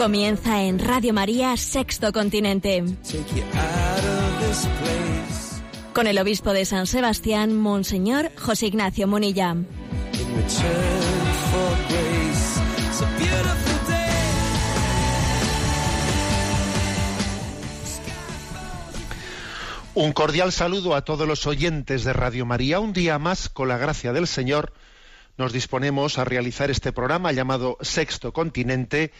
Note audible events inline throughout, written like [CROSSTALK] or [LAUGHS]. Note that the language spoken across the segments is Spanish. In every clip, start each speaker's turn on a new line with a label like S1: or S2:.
S1: Comienza en Radio María Sexto Continente. Con el obispo de San Sebastián, Monseñor José Ignacio Munilla.
S2: Un cordial saludo a todos los oyentes de Radio María. Un día más, con la gracia del Señor, nos disponemos a realizar este programa llamado Sexto Continente,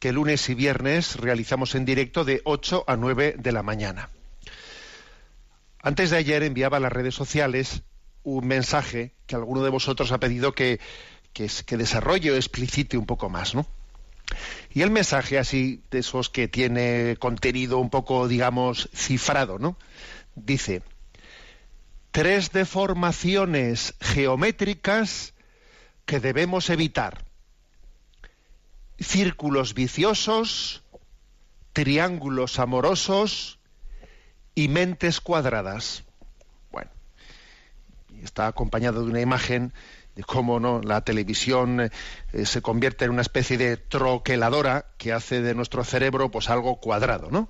S2: que lunes y viernes realizamos en directo de 8 a 9 de la mañana. Antes de ayer enviaba a las redes sociales un mensaje que alguno de vosotros ha pedido que, que, que desarrolle o explicite un poco más, ¿no? Y el mensaje así, de esos que tiene contenido un poco, digamos, cifrado, ¿no? Dice, tres deformaciones geométricas que debemos evitar. Círculos viciosos, triángulos amorosos y mentes cuadradas. Bueno, está acompañado de una imagen de cómo no la televisión eh, se convierte en una especie de troqueladora que hace de nuestro cerebro pues algo cuadrado, ¿no?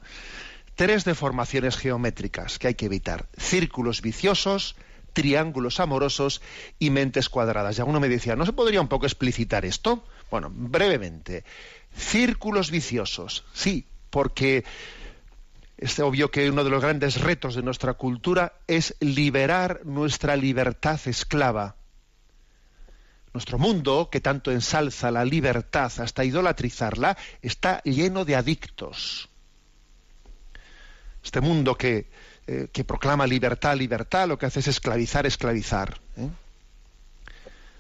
S2: Tres deformaciones geométricas que hay que evitar: círculos viciosos, triángulos amorosos y mentes cuadradas. Y alguno me decía, ¿no se podría un poco explicitar esto? Bueno, brevemente. Círculos viciosos, sí, porque es obvio que uno de los grandes retos de nuestra cultura es liberar nuestra libertad esclava. Nuestro mundo, que tanto ensalza la libertad hasta idolatrizarla, está lleno de adictos. Este mundo que, eh, que proclama libertad, libertad, lo que hace es esclavizar, esclavizar. ¿eh?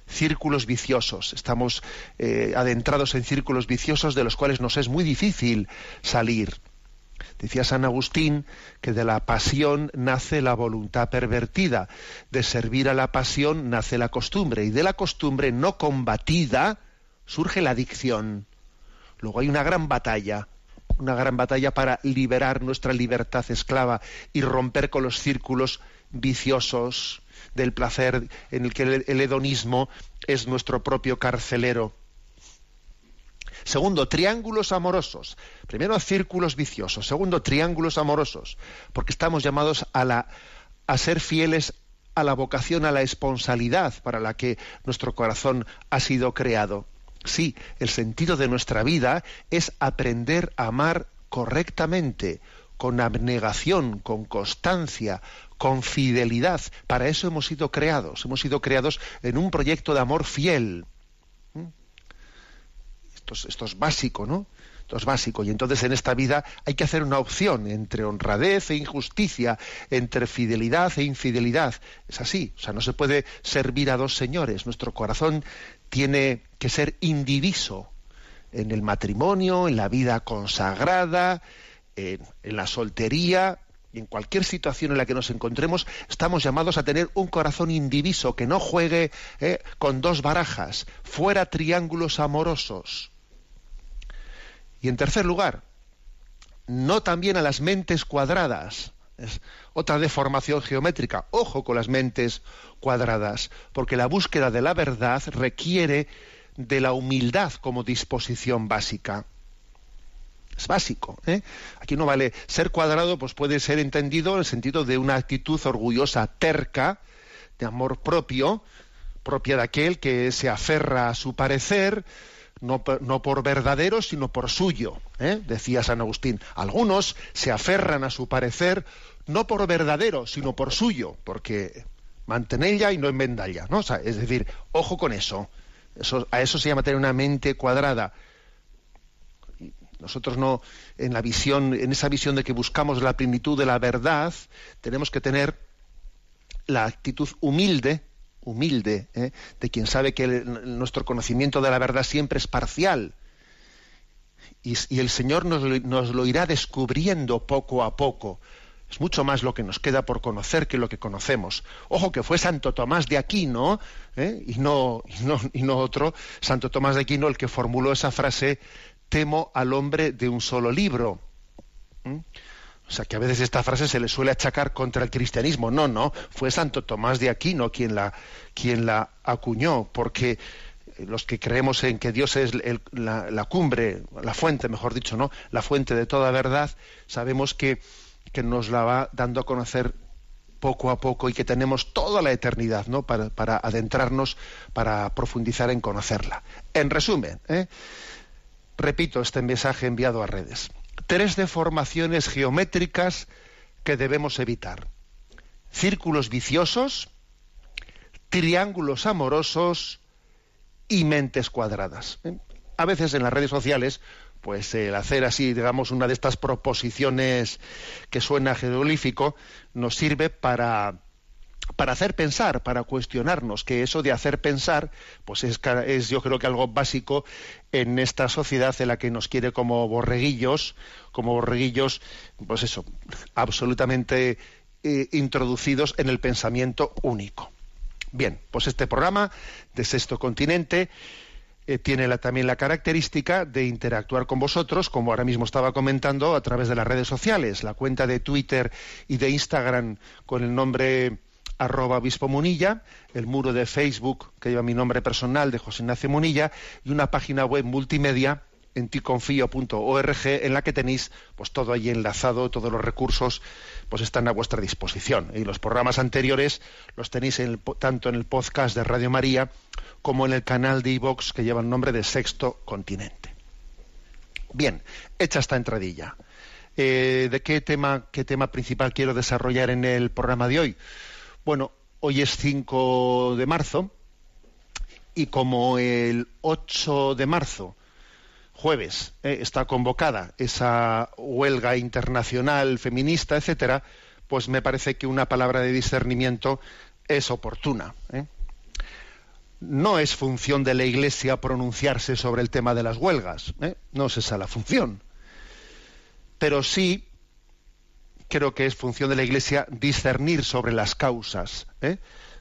S2: Círculos viciosos. Estamos eh, adentrados en círculos viciosos de los cuales nos es muy difícil salir. Decía San Agustín que de la pasión nace la voluntad pervertida, de servir a la pasión nace la costumbre y de la costumbre no combatida surge la adicción. Luego hay una gran batalla, una gran batalla para liberar nuestra libertad esclava y romper con los círculos viciosos del placer en el que el hedonismo es nuestro propio carcelero. Segundo, triángulos amorosos. Primero, círculos viciosos. Segundo, triángulos amorosos. Porque estamos llamados a, la, a ser fieles a la vocación, a la esponsalidad para la que nuestro corazón ha sido creado. Sí, el sentido de nuestra vida es aprender a amar correctamente, con abnegación, con constancia, con fidelidad. Para eso hemos sido creados. Hemos sido creados en un proyecto de amor fiel. Esto es, esto es básico, ¿no? Esto es básico. Y entonces en esta vida hay que hacer una opción entre honradez e injusticia, entre fidelidad e infidelidad. Es así. O sea, no se puede servir a dos señores. Nuestro corazón tiene que ser indiviso en el matrimonio, en la vida consagrada, en, la soltería, y en cualquier situación en la que nos encontremos, estamos llamados a tener un corazón indiviso, que no juegue eh, con dos barajas, fuera triángulos amorosos. Y en tercer lugar, no también a las mentes cuadradas. Es otra deformación geométrica. Ojo con las mentes cuadradas, porque la búsqueda de la verdad requiere de la humildad como disposición básica. Es básico. ¿eh? Aquí no vale ser cuadrado, pues puede ser entendido en el sentido de una actitud orgullosa, terca, de amor propio, propia de aquel que se aferra a su parecer, no, no por verdadero, sino por suyo, ¿eh? decía San Agustín. Algunos se aferran a su parecer no por verdadero, sino por suyo, porque mantenella y no enmendalla, ¿no? O es decir, ojo con eso. eso. A eso se llama tener una mente cuadrada. Nosotros no, en la visión, en esa visión de que buscamos la plenitud de la verdad, tenemos que tener la actitud humilde, humilde, ¿eh? de quien sabe que nuestro conocimiento de la verdad siempre es parcial. y, el Señor nos, nos, lo irá descubriendo poco a poco. Es mucho más lo que nos queda por conocer que lo que conocemos. Ojo que fue Santo Tomás de Aquino, ¿eh? y, no, y, no, y no otro, Santo Tomás de Aquino el que formuló esa frase, temo al hombre de un solo libro. ¿Mm? O sea, que a veces esta frase se le suele achacar contra el cristianismo. No, no, fue Santo Tomás de Aquino quien la, quien la acuñó, porque los que creemos en que Dios es la, cumbre, la fuente, mejor dicho, ¿no? La fuente de toda verdad, sabemos que, que, nos la va dando a conocer poco a poco y que tenemos toda la eternidad, ¿no? Para, para adentrarnos, para profundizar en conocerla. En resumen, ¿eh? repito este mensaje enviado a redes. Tres deformaciones geométricas que debemos evitar. Círculos viciosos, triángulos amorosos y mentes cuadradas. ¿eh? A veces en las redes sociales, pues el hacer así, digamos, una de estas proposiciones que suena jeroglífico, nos sirve para, para hacer pensar, para cuestionarnos, que eso de hacer pensar, pues es, es, yo creo que algo básico en esta sociedad en la que nos quiere como borreguillos, como borreguillos, pues eso, absolutamente eh, introducidos en el pensamiento único. Bien, pues este programa de Sexto Continente eh, tiene también la característica de interactuar con vosotros, como ahora mismo estaba comentando, a través de las redes sociales, la cuenta de Twitter y de Instagram con el nombre arroba obispo Munilla, el muro de Facebook que lleva mi nombre personal de José Ignacio Munilla y una página web multimedia en ticonfío.org en la que tenéis pues todo ahí enlazado, todos los recursos pues están a vuestra disposición. Y los programas anteriores los tenéis tanto en el podcast de Radio María como en el canal de iVox que lleva el nombre de Sexto Continente. Bien, hecha esta entradilla. Eh, ¿De qué tema, qué tema principal quiero desarrollar en el programa de hoy? Bueno, hoy es 5 de marzo y como el 8 de marzo jueves eh, está convocada esa huelga internacional feminista, etcétera, pues me parece que una palabra de discernimiento es oportuna. ¿eh? No es función de la Iglesia pronunciarse sobre el tema de las huelgas, ¿eh? no es esa la función. Pero sí creo que es función de la Iglesia discernir sobre las causas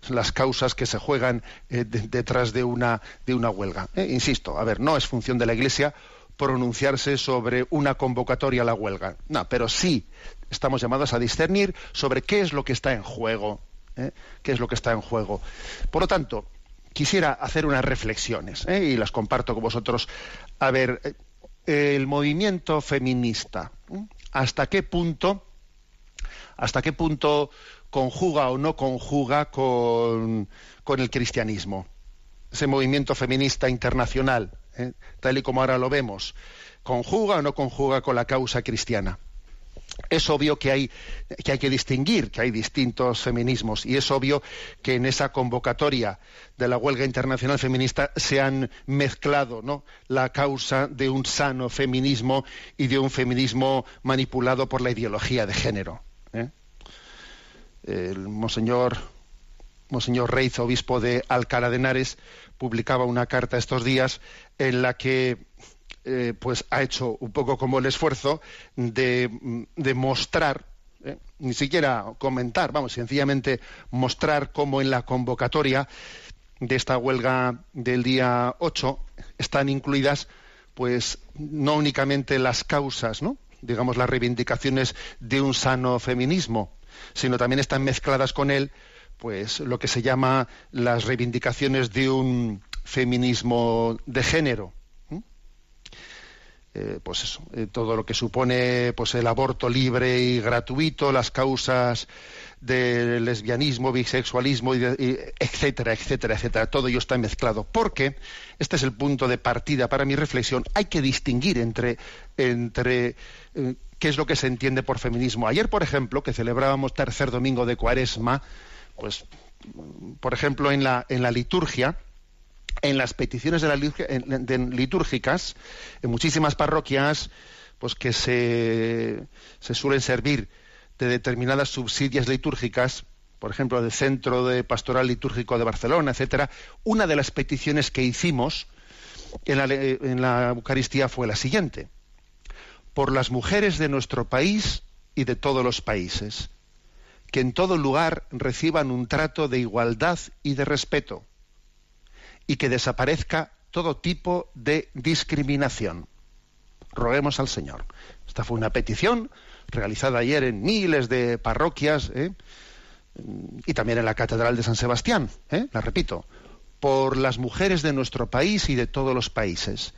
S2: las causas que se juegan eh, detrás de una, de una huelga. Eh, insisto, a ver, no es función de la Iglesia pronunciarse sobre una convocatoria a la huelga. No, pero sí estamos llamados a discernir sobre qué es lo que está en juego. ¿eh? ¿Qué es lo que está en juego? Por lo tanto, quisiera hacer unas reflexiones y las comparto con vosotros. A ver, el movimiento feminista, ¿hasta qué punto, hasta qué punto conjuga o no conjuga con, el cristianismo. Ese movimiento feminista internacional, ¿eh? tal y como ahora lo vemos, conjuga o no conjuga con la causa cristiana. Es obvio que hay, que hay que distinguir que hay distintos feminismos y es obvio que en esa convocatoria de la huelga internacional feminista se han mezclado ¿no? la causa de un sano feminismo y de un feminismo manipulado por la ideología de género. El monseñor, monseñor Reiz, obispo de Alcalá de Henares, publicaba una carta estos días en la que eh, pues ha hecho un poco como el esfuerzo de, mostrar, eh, ni siquiera comentar, vamos, sencillamente mostrar cómo en la convocatoria de esta huelga del día 8 están incluidas pues no únicamente las causas, ¿no? digamos las reivindicaciones de un sano feminismo, sino también están mezcladas con él pues lo que se llama las reivindicaciones de un feminismo de género. Eh, pues eso, eh, todo lo que supone pues el aborto libre y gratuito, las causas del lesbianismo, bisexualismo, etcétera, etcétera, etcétera. Todo ello está mezclado. Porque, este es el punto de partida para mi reflexión, hay que distinguir entre, entre eh, qué es lo que se entiende por feminismo. Ayer, por ejemplo, que celebrábamos tercer domingo de Cuaresma, pues, por ejemplo, en la, en la liturgia, en las peticiones de la litúrgicas, en muchísimas parroquias, pues que se, se suelen servir de determinadas subsidias litúrgicas, por ejemplo, del Centro de Pastoral Litúrgico de Barcelona, etcétera, una de las peticiones que hicimos en la, en la Eucaristía fue la siguiente. Por las mujeres de nuestro país y de todos los países, que en todo lugar reciban un trato de igualdad y de respeto, y que desaparezca todo tipo de discriminación. Roguemos al Señor. Esta fue una petición realizada ayer en miles de parroquias ¿eh? y también en la Catedral de San Sebastián, ¿eh? la repito, por las mujeres de nuestro país y de todos los países,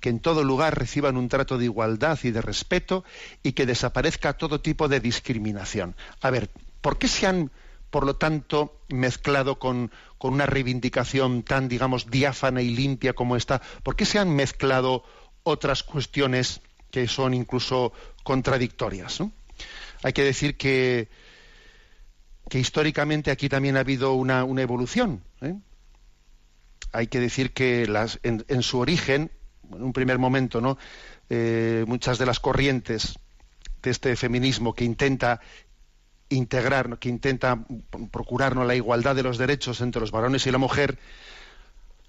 S2: que en todo lugar reciban un trato de igualdad y de respeto y que desaparezca todo tipo de discriminación. A ver, ¿por qué se han, por lo tanto, mezclado con, con una reivindicación tan, digamos, diáfana y limpia como esta? ¿Por qué se han mezclado otras cuestiones que son incluso contradictorias? Hay que decir que, que históricamente aquí también ha habido una, evolución. ¿eh? Hay que decir que en, su origen, en un primer momento, ¿no? Eh, muchas de las corrientes de este feminismo que intenta integrar, que intenta procurarnos la igualdad de los derechos entre los varones y la mujer,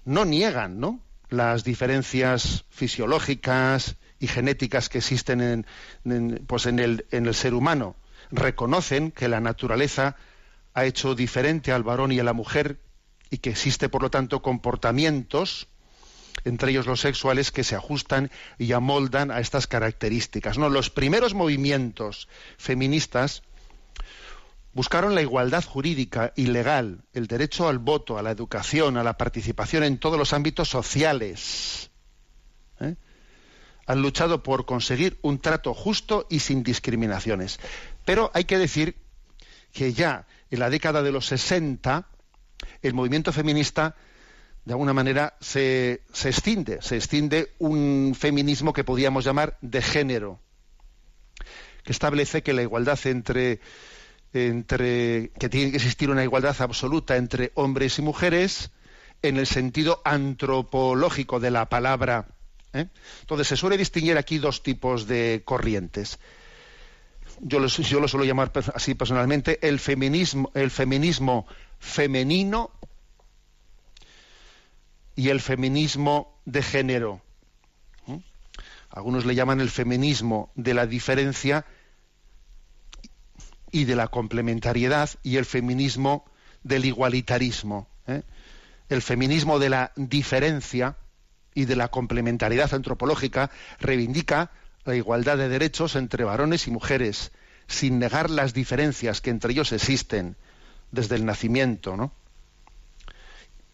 S2: no niegan ¿no? las diferencias fisiológicas y genéticas que existen en, pues en, el, en el ser humano. Reconocen que la naturaleza ha hecho diferente al varón y a la mujer y que existe, por lo tanto, comportamientos, entre ellos los sexuales, que se ajustan y amoldan a estas características. ¿no? Los primeros movimientos feministas buscaron la igualdad jurídica y legal, el derecho al voto, a la educación, a la participación en todos los ámbitos sociales. Han luchado por conseguir un trato justo y sin discriminaciones. Pero hay que decir que ya en la década de los 60 el movimiento feminista de alguna manera se, se extiende, se extiende un feminismo que podíamos llamar de género, que establece que la igualdad entre entre que tiene que existir una igualdad absoluta entre hombres y mujeres en el sentido antropológico de la palabra. ¿Eh? Entonces se suele distinguir aquí dos tipos de corrientes. Yo lo, yo lo suelo llamar así personalmente el feminismo, el feminismo femenino y el feminismo de género. ¿eh? Algunos le llaman el feminismo de la diferencia y de la complementariedad y el feminismo del igualitarismo. ¿eh? El feminismo de la diferencia y de la complementariedad antropológica reivindica la igualdad de derechos entre varones y mujeres, sin negar las diferencias que entre ellos existen desde el nacimiento.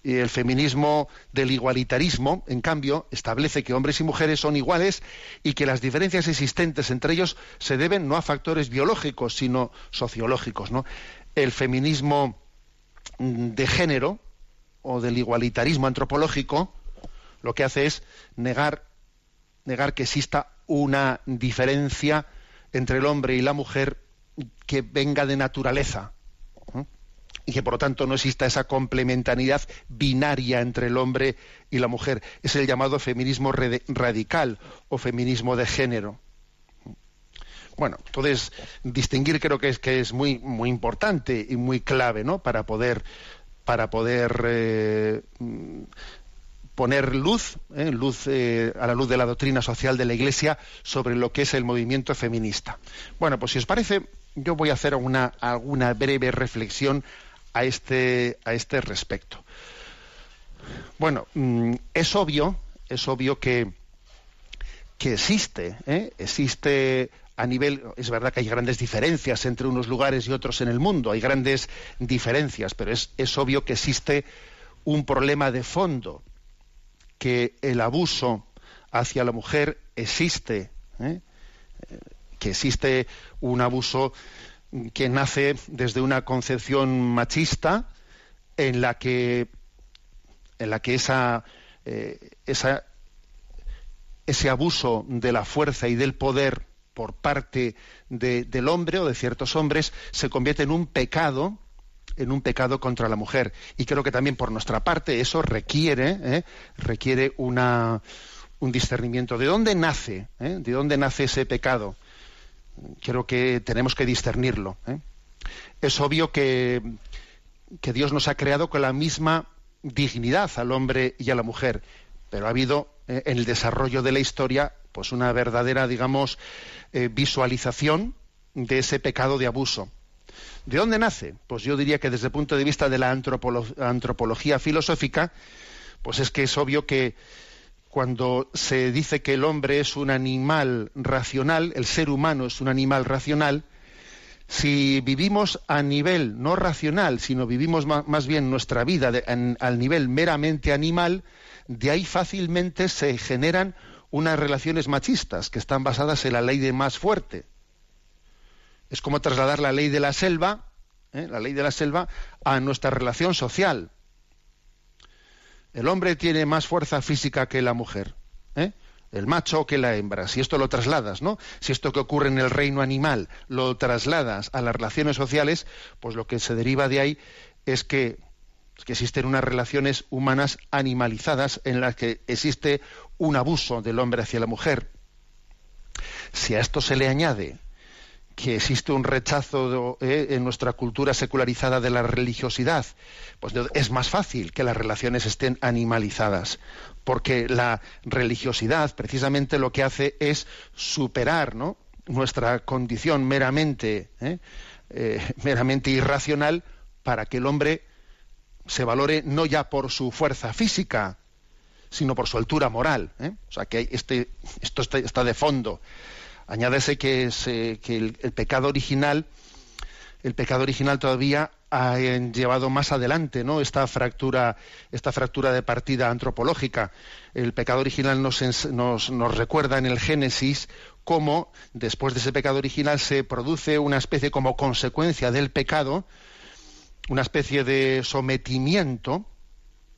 S2: Y el feminismo del igualitarismo, en cambio, establece que hombres y mujeres son iguales y que las diferencias existentes entre ellos se deben no a factores biológicos, sino sociológicos. El feminismo de género o del igualitarismo antropológico lo que hace es negar, negar que exista una diferencia entre el hombre y la mujer que venga de naturaleza y que por lo tanto no exista esa complementariedad binaria entre el hombre y la mujer. Es el llamado feminismo radical o feminismo de género. Bueno, entonces distinguir creo que es que es muy muy importante y muy clave, ¿no? Para poder para poder eh, poner luz, eh, eh, a la luz de la doctrina social de la Iglesia sobre lo que es el movimiento feminista. Bueno, pues si os parece, yo voy a hacer una, alguna breve reflexión a este, a este respecto. Bueno, mm, es obvio, es obvio que, que existe, ¿eh? existe a nivel, es verdad que hay grandes diferencias entre unos lugares y otros en el mundo, hay grandes diferencias, pero es, es obvio que existe un problema de fondo, que el abuso hacia la mujer existe, ¿eh? que existe un abuso que nace desde una concepción machista en la que en la que esa, eh, ese abuso de la fuerza y del poder por parte del hombre o de ciertos hombres se convierte en un pecado en un pecado contra la mujer y creo que también por nuestra parte eso requiere eh, requiere una, un discernimiento de dónde nace eh, de dónde nace ese pecado creo que tenemos que discernirlo. ¿eh? Es obvio que, que Dios nos ha creado con la misma dignidad al hombre y a la mujer, pero ha habido eh, en el desarrollo de la historia pues una verdadera, digamos, eh, visualización de ese pecado de abuso. ¿De dónde nace? Pues yo diría que desde el punto de vista de la antropología filosófica, pues es que es obvio que cuando se dice que el hombre es un animal racional, el ser humano es un animal racional, si vivimos a nivel no racional, sino vivimos más, bien nuestra vida al nivel meramente animal, de ahí fácilmente se generan unas relaciones machistas que están basadas en la ley de más fuerte. Es como trasladar la ley de la selva, ¿eh? la ley de la selva, a nuestra relación social. El hombre tiene más fuerza física que la mujer. ¿eh? el macho que la hembra. Si esto lo trasladas, ¿no? Si esto que ocurre en el reino animal lo trasladas a las relaciones sociales, pues lo que se deriva de ahí es que, que existen unas relaciones humanas animalizadas en las que existe un abuso del hombre hacia la mujer. Si a esto se le añade que existe un rechazo eh, en nuestra cultura secularizada de la religiosidad, pues es más fácil que las relaciones estén animalizadas, porque la religiosidad precisamente lo que hace es superar ¿no? nuestra condición meramente, ¿eh? Eh, meramente irracional para que el hombre se valore no ya por su fuerza física, sino por su altura moral. O sea que este, esto está de fondo. Añádese que, el, pecado original, el pecado original todavía ha llevado más adelante, ¿no? Esta fractura, esta fractura de partida antropológica. El pecado original nos recuerda en el Génesis cómo después de ese pecado original se produce una especie como consecuencia del pecado, una especie de sometimiento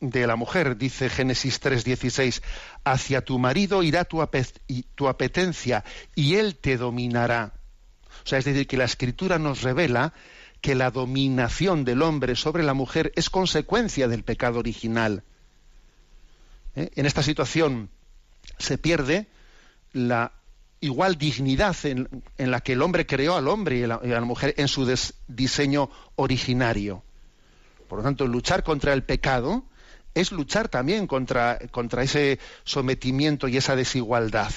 S2: de la mujer, dice Génesis 3:16, hacia tu marido irá tu, apetencia y él te dominará. O sea, es decir, que la escritura nos revela que la dominación del hombre sobre la mujer es consecuencia del pecado original. ¿Eh? En esta situación se pierde la igual dignidad en, la que el hombre creó al hombre y a la, mujer en su diseño originario. Por lo tanto, luchar contra el pecado es luchar también contra, contra ese sometimiento y esa desigualdad.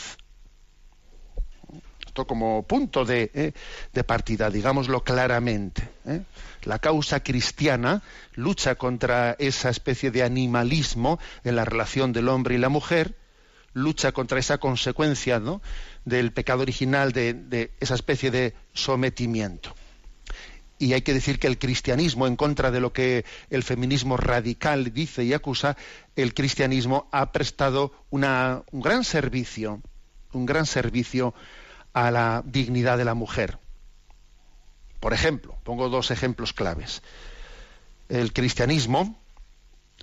S2: Esto como punto de, eh, partida, digámoslo claramente. Eh. La causa cristiana lucha contra esa especie de animalismo en la relación del hombre y la mujer, lucha contra esa consecuencia ¿no? del pecado original, de esa especie de sometimiento y hay que decir que el cristianismo, en contra de lo que el feminismo radical dice y acusa, el cristianismo ha prestado un gran servicio, un gran servicio a la dignidad de la mujer. Por ejemplo, pongo dos ejemplos claves. El cristianismo,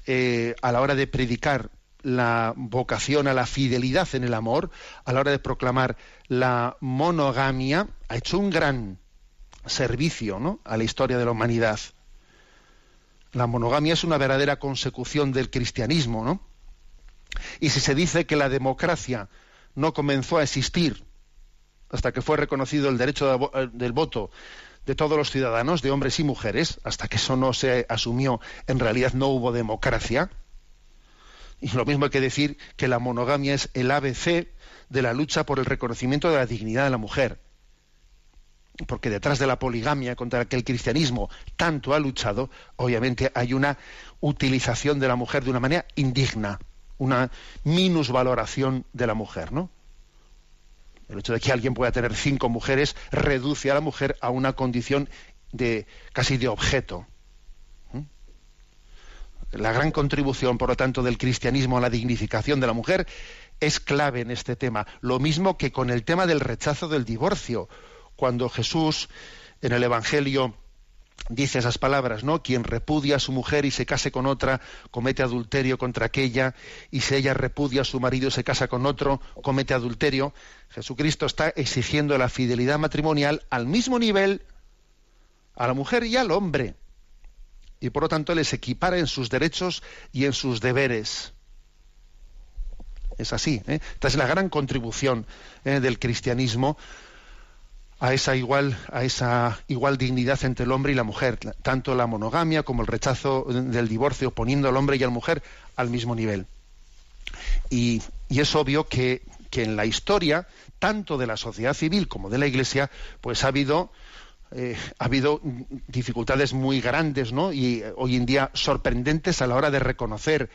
S2: eh, a la hora de predicar la vocación a la fidelidad en el amor, a la hora de proclamar la monogamia, ha hecho un gran servicio ¿no? a la historia de la humanidad. La monogamia es una verdadera consecución del cristianismo, ¿no? Y si se dice que la democracia no comenzó a existir hasta que fue reconocido el derecho eh, del voto de todos los ciudadanos, de hombres y mujeres, hasta que eso no se asumió, en realidad no hubo democracia. Y lo mismo hay que decir que la monogamia es el ABC de la lucha por el reconocimiento de la dignidad de la mujer porque detrás de la poligamia contra la que el cristianismo tanto ha luchado, obviamente hay una utilización de la mujer de una manera indigna, una minusvaloración de la mujer, ¿no? El hecho de que alguien pueda tener cinco mujeres reduce a la mujer a una condición de casi de objeto. La gran contribución, por lo tanto, del cristianismo a la dignificación de la mujer es clave en este tema. Lo mismo que con el tema del rechazo del divorcio cuando Jesús en el Evangelio dice esas palabras, ¿no? Quien repudia a su mujer y se case con otra, comete adulterio contra aquella, y si ella repudia a su marido y se casa con otro, comete adulterio. Jesucristo está exigiendo la fidelidad matrimonial al mismo nivel a la mujer y al hombre. Y por lo tanto les equipara en sus derechos y en sus deberes. Es así. ¿eh? Esta es la gran contribución ¿eh? del cristianismo a esa igual a esa igual dignidad entre el hombre y la mujer, tanto la monogamia como el rechazo del divorcio poniendo al hombre y a la mujer al mismo nivel. Y, es obvio que, en la historia, tanto de la sociedad civil como de la Iglesia, pues ha habido, eh, ha habido dificultades muy grandes, ¿no? Y eh, hoy en día sorprendentes a la hora de reconocer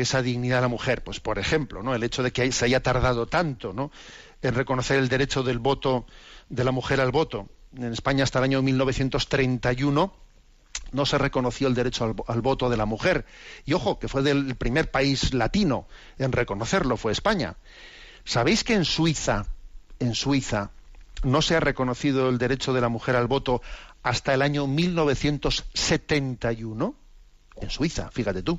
S2: esa dignidad de la mujer. Pues, por ejemplo, ¿no? El hecho de que se haya tardado tanto, ¿no? En reconocer el derecho del voto de la mujer al voto. En España hasta el año 1931 no se reconoció el derecho al, voto de la mujer. Y ojo, que fue del primer país latino en reconocerlo, fue España. ¿Sabéis que en Suiza, en Suiza, no se ha reconocido el derecho de la mujer al voto hasta el año 1971? En Suiza, fíjate tú.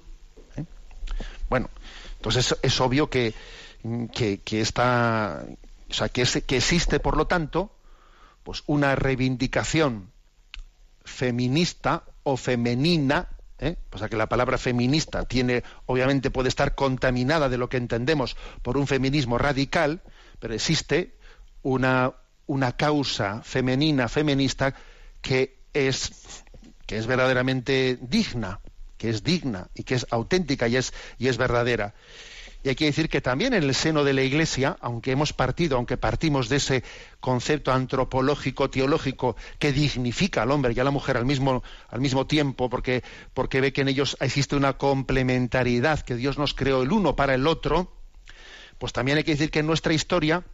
S2: Bueno, entonces es, obvio que, que, está, o sea, que, que existe, por lo tanto, pues una reivindicación feminista o femenina, ¿eh? o sea que la palabra feminista tiene, obviamente puede estar contaminada de lo que entendemos por un feminismo radical, pero existe una, una causa femenina, feminista, que es, que es verdaderamente digna, que es digna y que es auténtica y es, y es verdadera. Y hay que decir que también en el seno de la Iglesia, aunque hemos partido, aunque partimos de ese concepto antropológico, teológico, que dignifica al hombre y a la mujer al mismo, al mismo tiempo, porque, porque ve que en ellos existe una complementariedad, que Dios nos creó el uno para el otro, pues también hay que decir que en nuestra historia,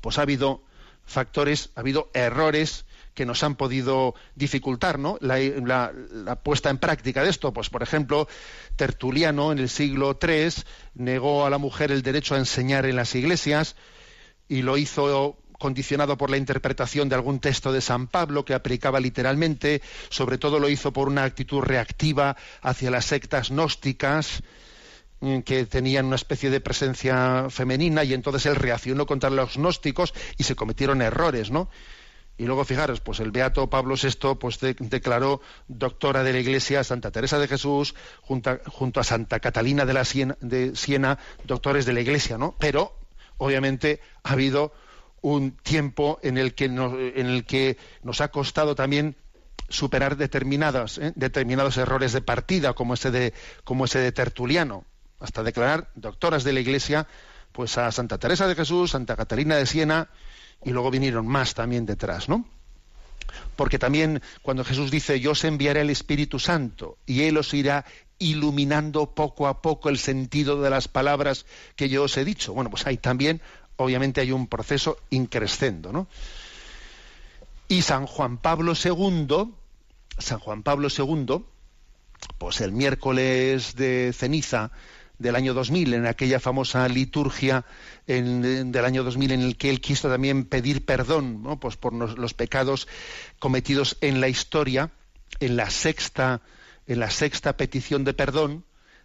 S2: pues ha habido factores, ha habido errores que nos han podido dificultar ¿no? la, puesta en práctica de esto. Pues, por ejemplo, Tertuliano en el siglo III negó a la mujer el derecho a enseñar en las iglesias y lo hizo condicionado por la interpretación de algún texto de San Pablo que aplicaba literalmente, sobre todo lo hizo por una actitud reactiva hacia las sectas gnósticas mm, que tenían una especie de presencia femenina y entonces él reaccionó contra los gnósticos y se cometieron errores, ¿no? Y luego, fijaros, pues el beato Pablo VI pues, declaró doctora de la Iglesia Santa Teresa de Jesús, junto a, Santa Catalina de, la Siena, de Siena, doctores de la Iglesia, ¿no? Pero, obviamente, ha habido un tiempo en el que nos, en el que nos ha costado también superar determinados, ¿eh? determinados errores de partida, como ese de, como ese de Tertuliano, hasta declarar doctoras de la Iglesia pues a Santa Teresa de Jesús, Santa Catalina de Siena, y luego vinieron más también detrás, ¿no? Porque también cuando Jesús dice, yo os enviaré el Espíritu Santo y Él os irá iluminando poco a poco el sentido de las palabras que yo os he dicho. Bueno, pues ahí también, obviamente, hay un proceso increscendo, ¿no? Y San Juan Pablo II, San Juan Pablo II, pues el miércoles de ceniza del año 2000, en aquella famosa liturgia del año 2000 en el que él quiso también pedir perdón pues por los, pecados cometidos en la historia, en la sexta, en la sexta petición de perdón,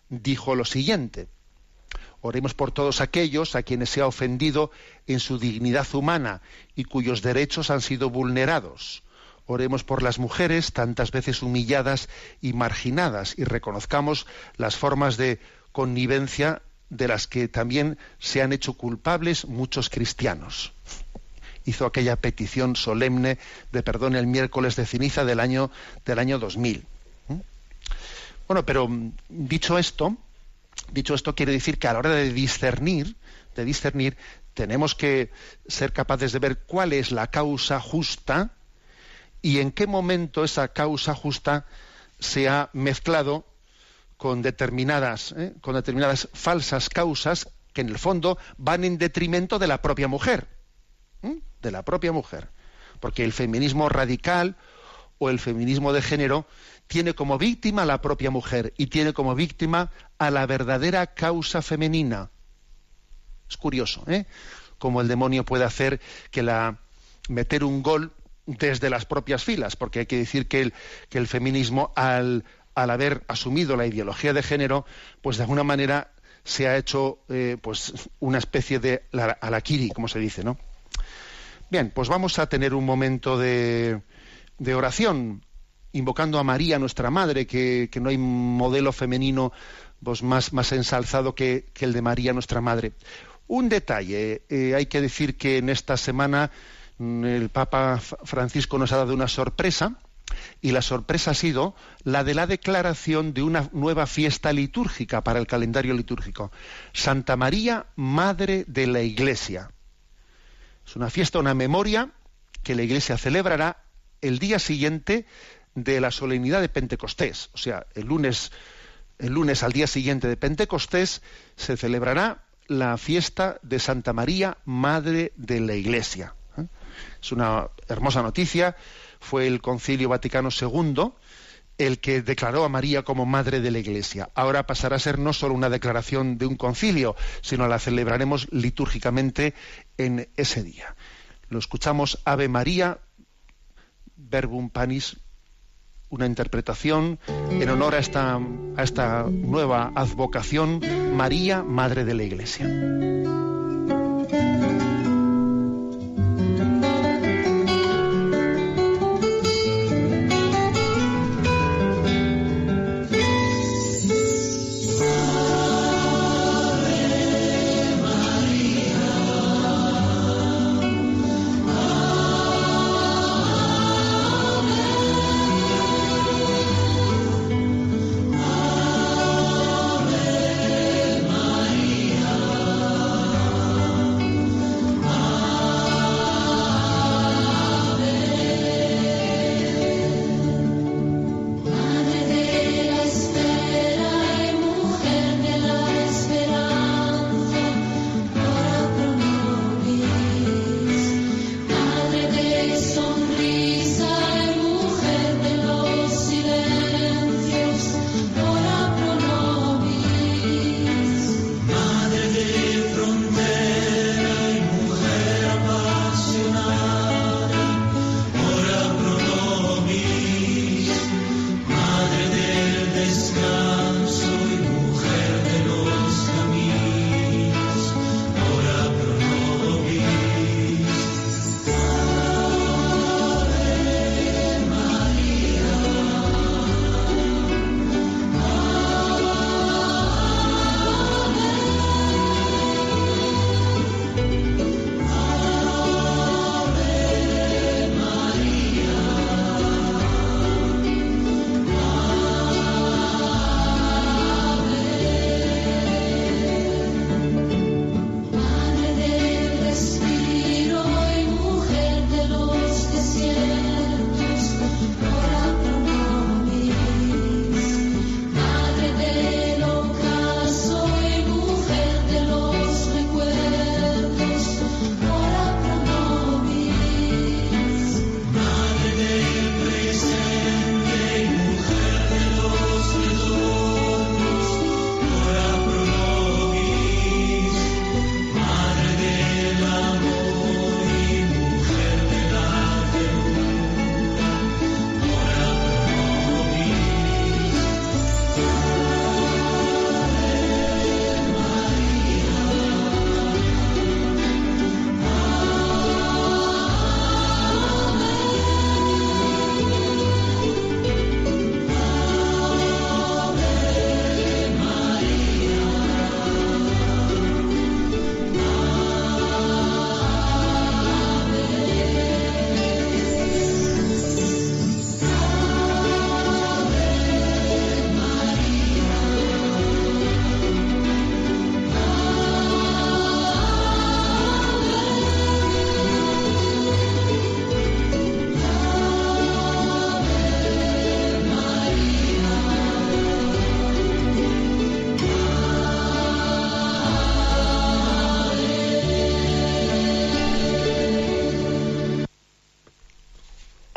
S2: dijo lo siguiente. Oremos por todos aquellos a quienes se ha ofendido en su dignidad humana y cuyos derechos han sido vulnerados. Oremos por las mujeres tantas veces humilladas y marginadas y reconozcamos las formas de connivencia de las que también se han hecho culpables muchos cristianos. Hizo aquella petición solemne de perdón el miércoles de ceniza del año, del año 2000. ¿Mm? Bueno, pero mm, dicho esto, dicho esto quiere decir que a la hora de discernir, de discernir, tenemos que ser capaces de ver cuál es la causa justa y en qué momento esa causa justa se ha mezclado con determinadas, ¿eh? con determinadas falsas causas que en el fondo van en detrimento de la propia mujer, de la propia mujer, porque el feminismo radical o el feminismo de género tiene como víctima a la propia mujer y tiene como víctima a la verdadera causa femenina. Es curioso, ¿eh? Cómo el demonio puede hacer que la meter un gol desde las propias filas, porque hay que decir que el, que el feminismo al, al haber asumido la ideología de género, pues de alguna manera se ha hecho eh, pues una especie de alakiri, como se dice, ¿no? Bien, pues vamos a tener un momento de, de oración, invocando a María, nuestra madre, que, no hay modelo femenino pues, más, más ensalzado que, el de María, nuestra madre. Un detalle, eh, hay que decir que en esta semana mm, el Papa Francisco nos ha dado una sorpresa, Y la sorpresa ha sido la de la declaración de una nueva fiesta litúrgica para el calendario litúrgico. Santa María, Madre de la Iglesia. Es una fiesta, una memoria que la Iglesia celebrará el día siguiente de la solemnidad de Pentecostés. O sea, el lunes, el lunes al día siguiente de Pentecostés se celebrará la fiesta de Santa María, Madre de la Iglesia. ¿eh? Es una hermosa noticia. Fue el Concilio Vaticano II el que declaró a María como Madre de la Iglesia. Ahora pasará a ser no solo una declaración de un concilio, sino la celebraremos litúrgicamente en ese día. Lo escuchamos Ave María, Verbum Panis, una interpretación en honor a esta, a esta nueva advocación, María, Madre de la Iglesia.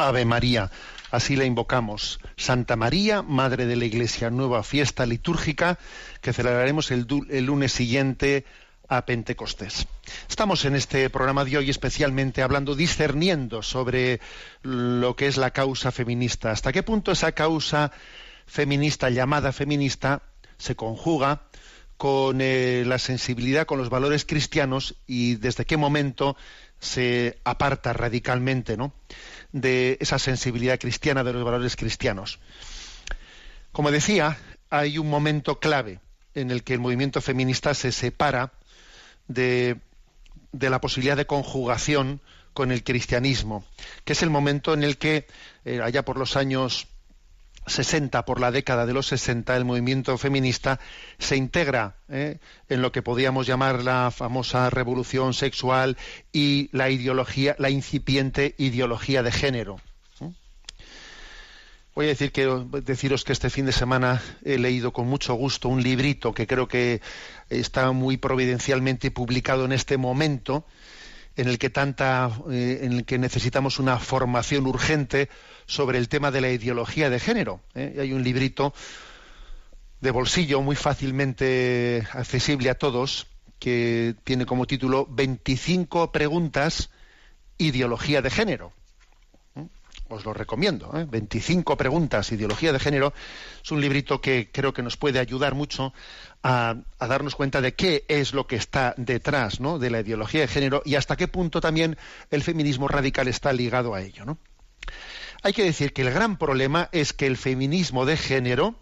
S2: Ave María. Así la invocamos. Santa María, Madre de la Iglesia, nueva fiesta litúrgica que celebraremos el, lunes siguiente a Pentecostés. Estamos en este programa de hoy especialmente hablando, discerniendo sobre lo que es la causa feminista. ¿Hasta qué punto esa causa feminista, llamada feminista, se conjuga con eh, la sensibilidad, con los valores cristianos y desde qué momento se aparta radicalmente, ¿no? de esa sensibilidad cristiana, de los valores cristianos. Como decía, hay un momento clave en el que el movimiento feminista se separa de, de la posibilidad de conjugación con el cristianismo, que es el momento en el que, eh, allá por los años 60, por la década de los 60, el movimiento feminista se integra ¿eh? en lo que podríamos llamar la famosa revolución sexual y la ideología, la incipiente ideología de género. Voy a decir que, deciros que este fin de semana he leído con mucho gusto un librito que creo que está muy providencialmente publicado en este momento, en el que tanta, eh, en el que necesitamos una formación urgente sobre el tema de la ideología de género. ¿eh? Hay un librito de bolsillo muy fácilmente accesible a todos que tiene como título 25 preguntas ideología de género. ¿eh? Os lo recomiendo. 25 preguntas ideología de género es un librito que creo que nos puede ayudar mucho a, darnos cuenta de qué es lo que está detrás de la ideología de género y hasta qué punto también el feminismo radical está ligado a ello. Hay que decir que el gran problema es que el feminismo de género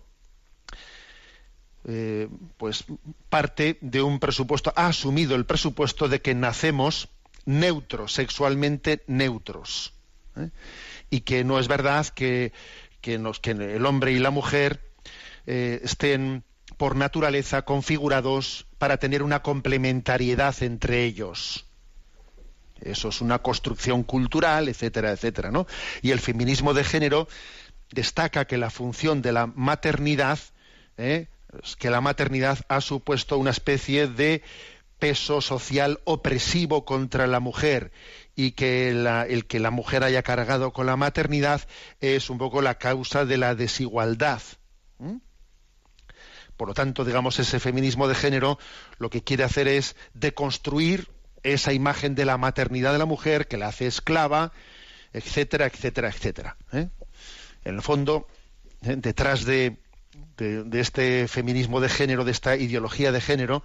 S2: eh, pues parte de un presupuesto, ha asumido el presupuesto de que nacemos neutros, sexualmente neutros. ¿eh? Y que no es verdad que, que, el hombre y la mujer eh, estén por naturaleza configurados para tener una complementariedad entre ellos. Eso es una construcción cultural, etcétera, etcétera, ¿no? Y el feminismo de género destaca que la función de la maternidad, ¿eh? que la maternidad ha supuesto una especie de peso social opresivo contra la mujer y que el que la mujer haya cargado con la maternidad es un poco la causa de la desigualdad. Por lo tanto, digamos, ese feminismo de género lo que quiere hacer es deconstruir esa imagen de la maternidad de la mujer que la hace esclava, etcétera, etcétera, etcétera. ¿eh? En el fondo, ¿eh? detrás de, este feminismo de género, de esta ideología de género,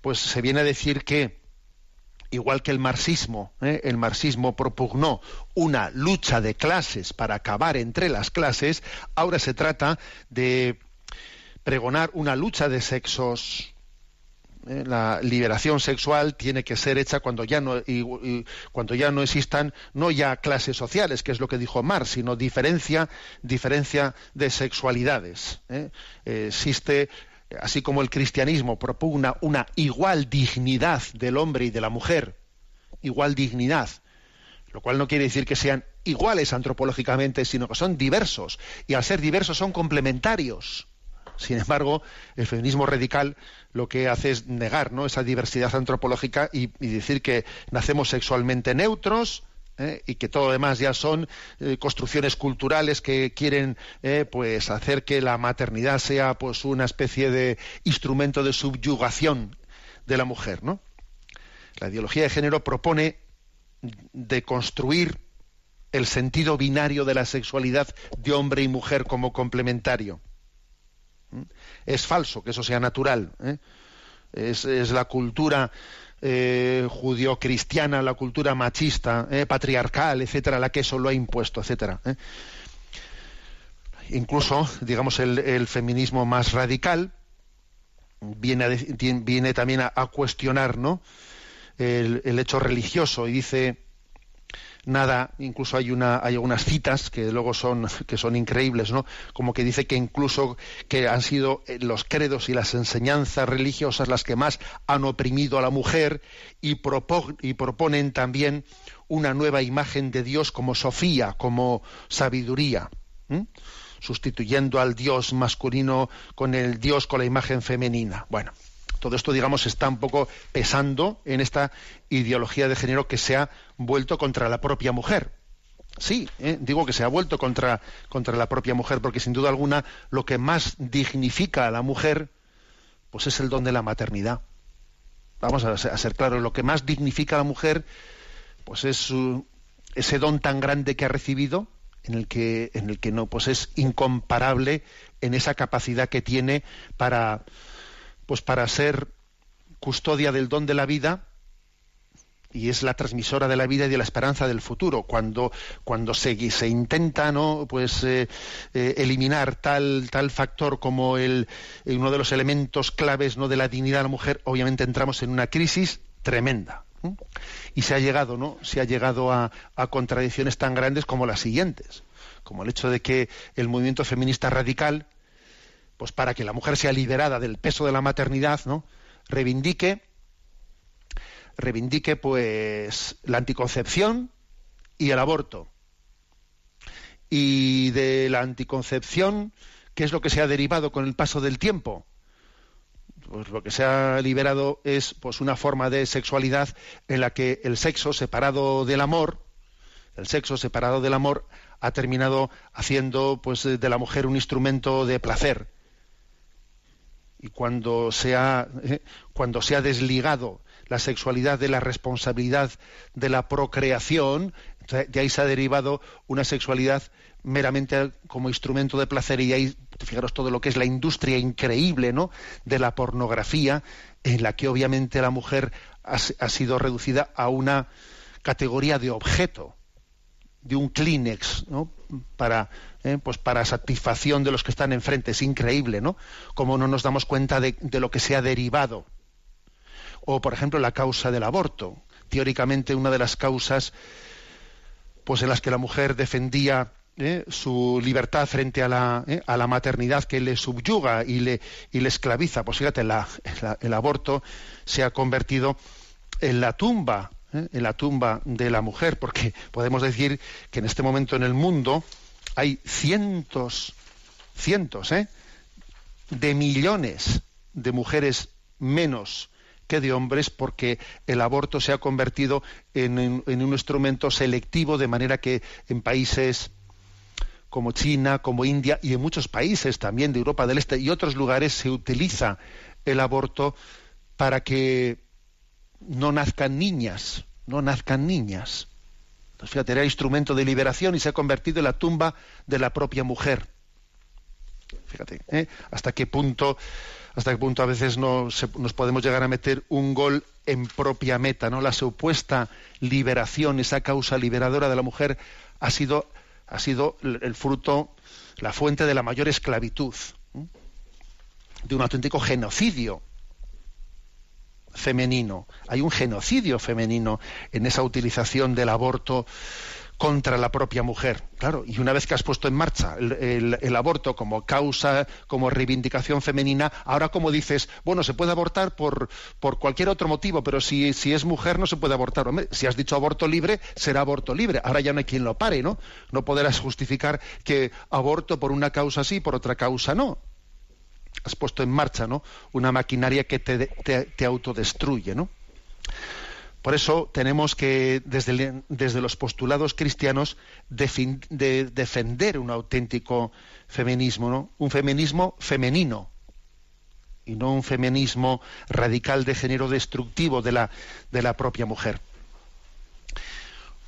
S2: pues se viene a decir que igual que el marxismo, ¿eh? el marxismo propugnó una lucha de clases para acabar entre las clases, ahora se trata de pregonar una lucha de sexos. ¿eh? La liberación sexual tiene que ser hecha cuando ya no cuando ya no existan no ya clases sociales, que es lo que dijo Marx, sino diferencia diferencia de sexualidades. ¿eh? existe así como el cristianismo propugna una igual dignidad del hombre y de la mujer, igual dignidad, lo cual no quiere decir que sean iguales antropológicamente, sino que son diversos, y al ser diversos son complementarios. Sin embargo, el feminismo radical lo que hace es negar esa diversidad antropológica y, decir que nacemos sexualmente neutros, ¿eh? y que todo lo demás ya son eh, construcciones culturales que quieren eh, pues hacer que la maternidad sea pues una especie de instrumento de subyugación de la mujer, ¿no? La ideología de género propone de construir el sentido binario de la sexualidad de hombre y mujer como complementario. ¿Mm? Es falso que eso sea natural. ¿eh? Es, la cultura eh, judio-cristiana, la cultura machista, ¿eh? patriarcal, etcétera, la que eso lo ha impuesto, etcétera. Incluso, digamos, el, feminismo más radical viene, viene también a, cuestionar ¿no? el, el hecho religioso y dice nada, incluso hay una hay algunas citas que luego son que son increíbles, ¿no? Como que dice que incluso que han sido eh, los credos y las enseñanzas religiosas las que más han oprimido a la mujer y, y proponen también una nueva imagen de Dios como Sofía, como sabiduría, sustituyendo al Dios masculino con el Dios con la imagen femenina. Bueno, todo esto, digamos, está un poco pesando en esta ideología de género que se ha vuelto contra la propia mujer. Sí, ¿eh? digo que se ha vuelto contra, contra la propia mujer, porque sin duda alguna lo que más dignifica a la mujer, pues es el don de la maternidad. Vamos a ser, claros, lo que más dignifica a la mujer, pues es ese don tan grande que ha recibido, en el que, en el que no, pues es incomparable en esa capacidad que tiene para, pues para ser custodia del don de la vida y es la transmisora de la vida y de la esperanza del futuro. Cuando, cuando se, se intenta ¿no? pues, eh, eh, eliminar tal, tal factor como el, uno de los elementos claves ¿no? de la dignidad de la mujer, obviamente entramos en una crisis tremenda. Y se ha llegado, ¿no? Se ha llegado a, contradicciones tan grandes como las siguientes, como el hecho de que el movimiento feminista radical, pues para que la mujer sea liberada del peso de la maternidad, ¿no? reivindique reivindique pues la anticoncepción y el aborto. Y de la anticoncepción, ¿qué es lo que se ha derivado con el paso del tiempo? Pues lo que se ha liberado es pues una forma de sexualidad en la que el sexo separado del amor, el sexo separado del amor ha terminado haciendo pues de la mujer un instrumento de placer. Y cuando se ha, eh, cuando se ha desligado la sexualidad de la responsabilidad de la procreación, de ahí se ha derivado una sexualidad meramente como instrumento de placer y ahí fijaros todo lo que es la industria increíble ¿no? de la pornografía en la que obviamente la mujer ha, sido reducida a una categoría de objeto de un Kleenex ¿no? para eh, pues para satisfacción de los que están enfrente es increíble no como no nos damos cuenta de, de lo que se ha derivado o por ejemplo la causa del aborto teóricamente una de las causas pues en las que la mujer defendía ¿eh? su libertad frente a la, ¿eh? a la, maternidad que le subyuga y le, y le esclaviza. Pues fíjate, el aborto se ha convertido en la tumba, ¿eh? en la tumba de la mujer, porque [LAUGHS] podemos decir que en este momento en el mundo hay cientos, cientos, de millones de mujeres menos que de hombres porque el aborto se ha convertido en, en, un instrumento selectivo de manera que en países como China, como India y en muchos países también de Europa del Este y otros lugares se utiliza el aborto para que no nazcan niñas, no nazcan niñas. Entonces, fíjate, era instrumento de liberación y se ha convertido en la tumba de la propia mujer. Fíjate, ¿eh? hasta qué punto, hasta qué punto a veces nos podemos llegar a meter un gol en propia meta, ¿no? La supuesta liberación, esa causa liberadora de la mujer ha sido ha sido el fruto, la fuente de la mayor esclavitud, de un auténtico genocidio femenino. Hay un genocidio femenino en esa utilización del aborto contra la propia mujer. Claro, y una vez que has puesto en marcha el, aborto como causa, como reivindicación femenina, ahora como dices, bueno, se puede abortar por, por cualquier otro motivo, pero si, si es mujer no se puede abortar. si has dicho aborto libre, será aborto libre. Ahora ya no hay quien lo pare, ¿no? No podrás justificar que aborto por una causa sí, por otra causa no. Has puesto en marcha, ¿no? Una maquinaria que te, te, te autodestruye, ¿no? Por eso tenemos que, desde, los postulados cristianos, defender un auténtico feminismo, un feminismo femenino, y no un feminismo radical de género destructivo de la, de la propia mujer.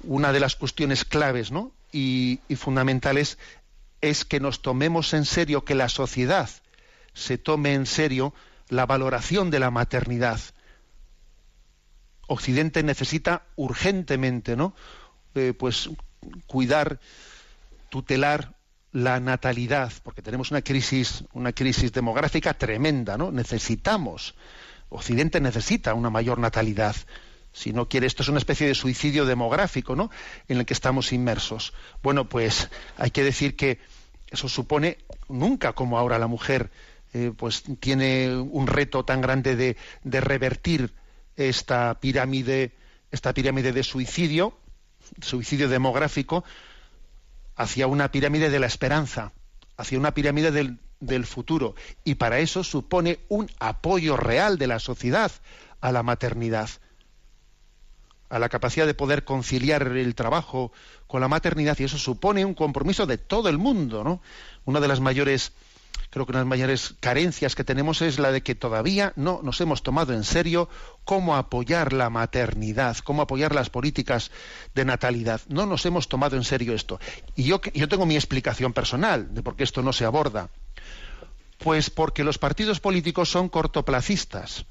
S2: Una de las cuestiones claves y, y fundamentales es que nos tomemos en serio, que la sociedad se tome en serio la valoración de la maternidad Occidente necesita urgentemente, ¿no? Eh, pues cuidar, tutelar la natalidad, porque tenemos una crisis, una crisis demográfica tremenda, ¿no? Necesitamos, Occidente necesita una mayor natalidad. Si no quiere, esto es una especie de suicidio demográfico, ¿no? En el que estamos inmersos. Bueno, pues hay que decir que eso supone nunca como ahora la mujer eh, pues tiene un reto tan grande de, revertir esta pirámide, esta pirámide de suicidio, suicidio demográfico, hacia una pirámide de la esperanza, hacia una pirámide del, del futuro. Y para eso supone un apoyo real de la sociedad a la maternidad, a la capacidad de poder conciliar el trabajo con la maternidad, y eso supone un compromiso de todo el mundo, ¿no? Una de las mayores creo que una de las mayores carencias que tenemos es la de que todavía no nos hemos tomado en serio cómo apoyar la maternidad, cómo apoyar las políticas de natalidad. No nos hemos tomado en serio esto. Y yo, tengo mi explicación personal de por qué esto no se aborda. Pues porque los partidos políticos son cortoplacistas.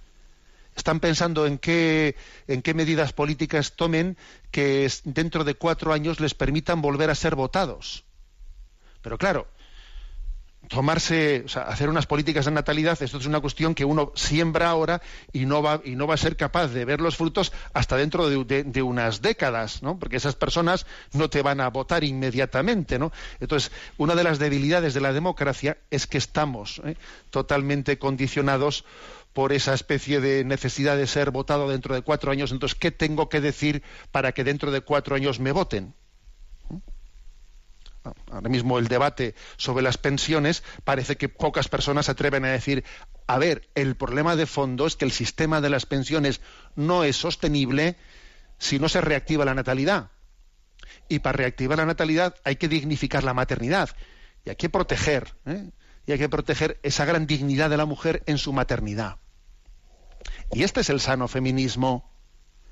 S2: Están pensando en qué medidas políticas tomen que dentro de cuatro años les permitan volver a ser votados. Pero claro,
S3: tomarse, o sea, hacer unas políticas de natalidad, esto es una cuestión que uno siembra ahora y no va, y no va a ser capaz de ver los frutos hasta dentro de, unas décadas, ¿no? Porque esas personas no te van a votar inmediatamente, ¿no? Entonces, una de las debilidades de la democracia es que estamos ¿eh? totalmente condicionados por esa especie de necesidad de ser votado dentro de cuatro años. Entonces, ¿qué tengo que decir para que dentro de cuatro años me voten? Ahora mismo el debate sobre las pensiones, parece que pocas personas se atreven a decir, a ver, el problema de fondo es que el sistema de las pensiones no es sostenible si no se reactiva la natalidad. Y para reactivar la natalidad hay que dignificar la maternidad y hay que proteger, ¿eh? y hay que proteger esa gran dignidad de la mujer en su maternidad. Y este es el sano feminismo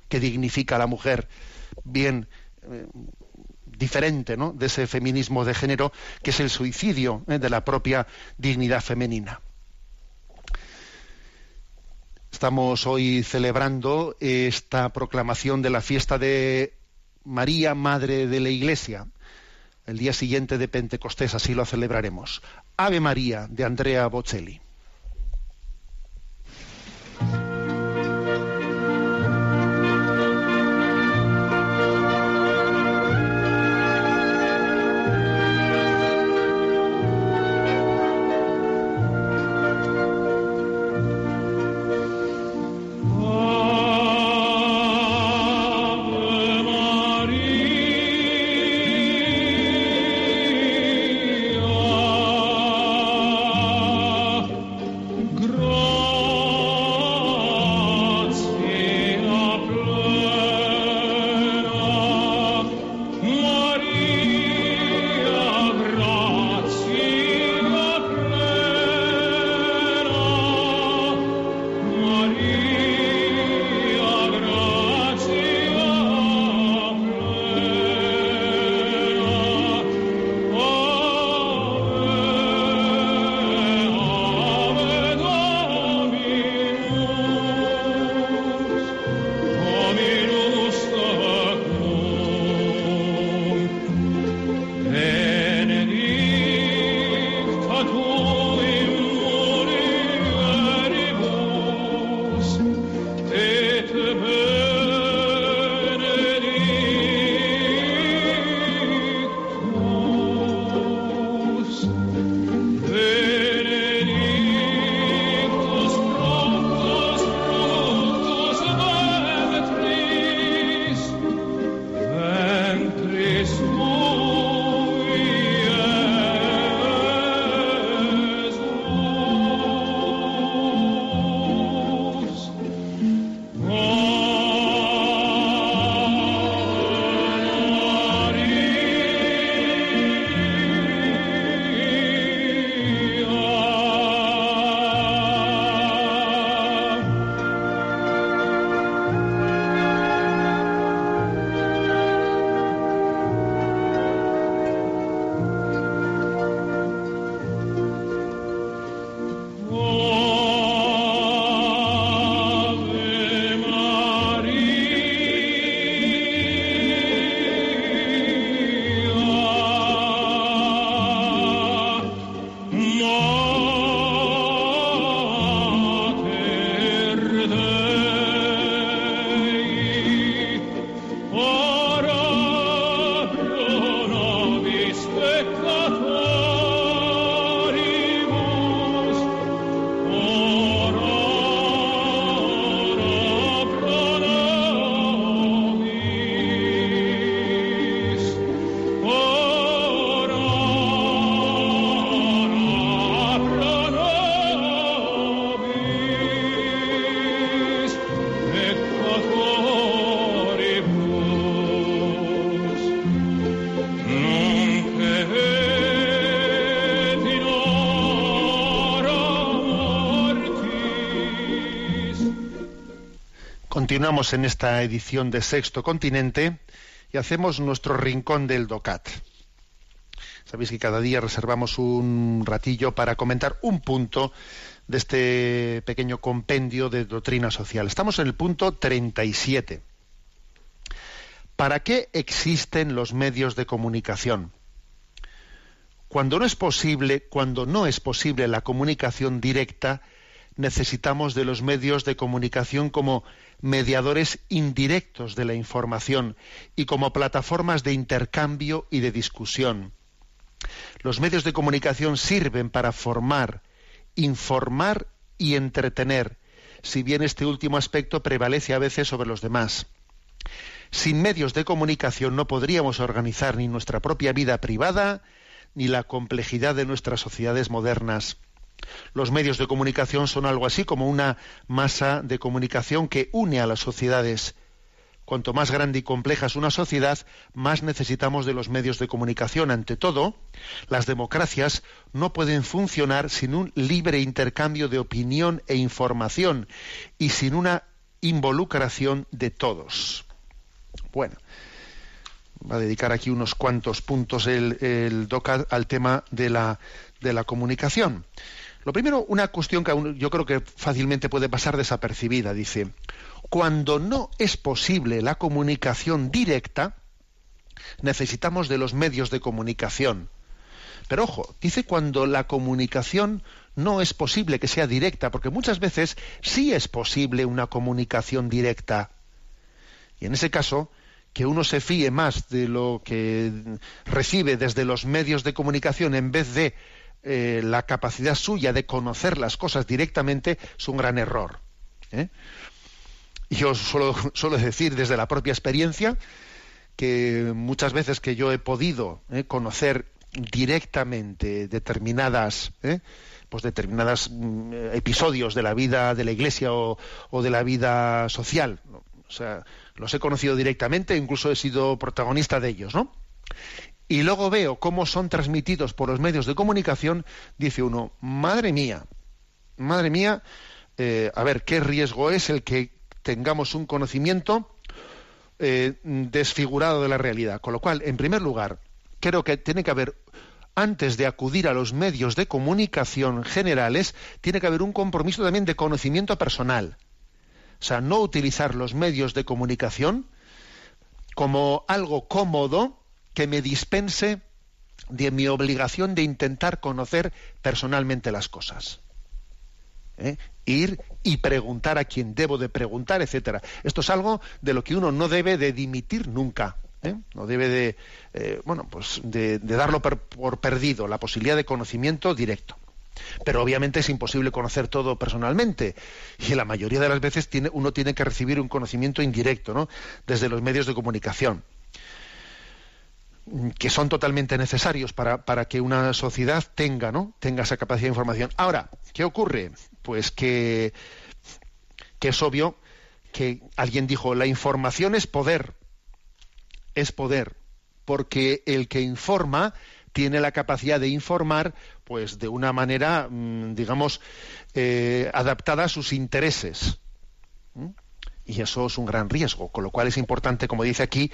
S3: que dignifica a la mujer. Bien, eh, diferente ¿no? de ese feminismo de género que es el suicidio ¿eh? de la propia dignidad femenina. Estamos hoy celebrando esta proclamación de la fiesta de María, Madre de la Iglesia. El día siguiente de Pentecostés así lo celebraremos. Ave María de Andrea Bocelli. Continuamos en esta edición de Sexto Continente y hacemos nuestro rincón del DOCAT. Sabéis que cada día reservamos un ratillo para comentar un punto de este pequeño compendio de doctrina social. Estamos en el punto 37. ¿Para qué existen los medios de comunicación?
S2: Cuando no es posible, cuando no es posible la comunicación directa, necesitamos de los medios de comunicación como mediadores indirectos de la información y como plataformas de intercambio y de discusión. Los medios de comunicación sirven para formar, informar y entretener, si bien este último aspecto prevalece a veces sobre los demás. Sin medios de comunicación no podríamos organizar ni nuestra propia vida privada ni la complejidad de nuestras sociedades modernas. Los medios de comunicación son algo así como una masa de comunicación que une a las sociedades. Cuanto más grande y compleja es una sociedad, más necesitamos de los medios de comunicación. Ante todo, las democracias no pueden funcionar sin un libre intercambio de opinión e información y sin una involucración de todos. Bueno, va a dedicar aquí unos cuantos puntos el, el al tema de la comunicación. Lo primero, una cuestión que yo creo que fácilmente puede pasar desapercibida, dice, cuando no es posible la comunicación directa, necesitamos de los medios de comunicación. Pero ojo, dice cuando la comunicación no es posible que sea directa, porque muchas veces sí es posible una comunicación directa. Y en ese caso, que uno se fíe más de lo que recibe desde los medios de comunicación en vez de eh, la capacidad suya de conocer las cosas directamente es un gran error. ¿eh? Yo suelo, [LAUGHS] suelo, decir desde la propia experiencia que muchas veces que yo he podido ¿eh? conocer directamente determinadas pues determinados mm, episodios de la vida de la iglesia o, o de la vida social o sea los he conocido directamente incluso he sido protagonista de ellos no y luego veo cómo son transmitidos por los medios de comunicación, dice uno, madre mía, madre mía, eh, a ver, ¿qué riesgo es el que tengamos un conocimiento eh, desfigurado de la realidad? Con lo cual, en primer lugar, creo que tiene que haber, antes de acudir a los medios de comunicación generales, tiene que haber un compromiso también de conocimiento personal. O sea, no utilizar los medios de comunicación como algo cómodo que me dispense de mi obligación de intentar conocer personalmente las cosas. ¿Eh? Ir y preguntar a quien debo de preguntar, etcétera. Esto es algo de lo que uno no debe de dimitir nunca. ¿eh? No debe de, eh, bueno, pues de, darlo por, perdido, la posibilidad de conocimiento directo. Pero obviamente es imposible conocer todo personalmente y la mayoría de las veces tiene, uno tiene que recibir un conocimiento indirecto, ¿no? Desde los medios de comunicación que son totalmente necesarios para, para, que una sociedad tenga, ¿no? tenga esa capacidad de información. Ahora, ¿qué ocurre? Pues que, que es obvio que alguien dijo, la información es poder, es poder, porque el que informa tiene la capacidad de informar pues de una manera, mm, digamos, eh, adaptada a sus intereses y eso es un gran riesgo, con lo cual es importante, como dice aquí,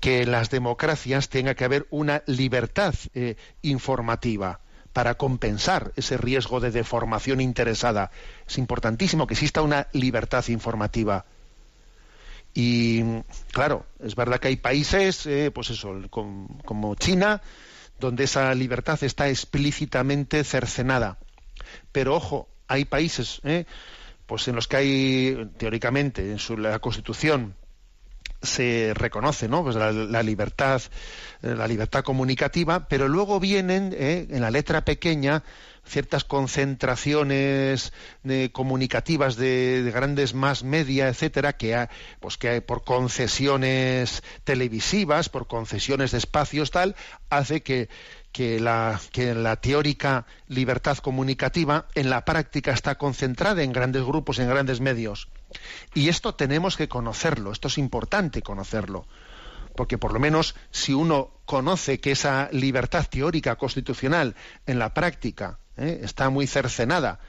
S2: que en las democracias tenga que haber una libertad eh, informativa para compensar ese riesgo de deformación interesada. Es importantísimo que exista una libertad informativa. Y claro, es verdad que hay países, eh, pues eso, como China, donde esa libertad está explícitamente cercenada. Pero ojo, hay países eh, pues en los que hay teóricamente en su, la Constitución se reconoce ¿no? pues la, libertad eh, la libertad comunicativa pero luego vienen eh, en la letra pequeña ciertas concentraciones de, comunicativas de, grandes más media etcétera que pues que por concesiones televisivas por concesiones de espacios tal hace que que la, que la teórica libertad comunicativa en la práctica está concentrada en grandes grupos, en grandes medios. Y esto tenemos que conocerlo, esto es importante conocerlo, porque por lo menos si uno conoce que esa libertad teórica constitucional en la práctica ¿eh? está muy cercenada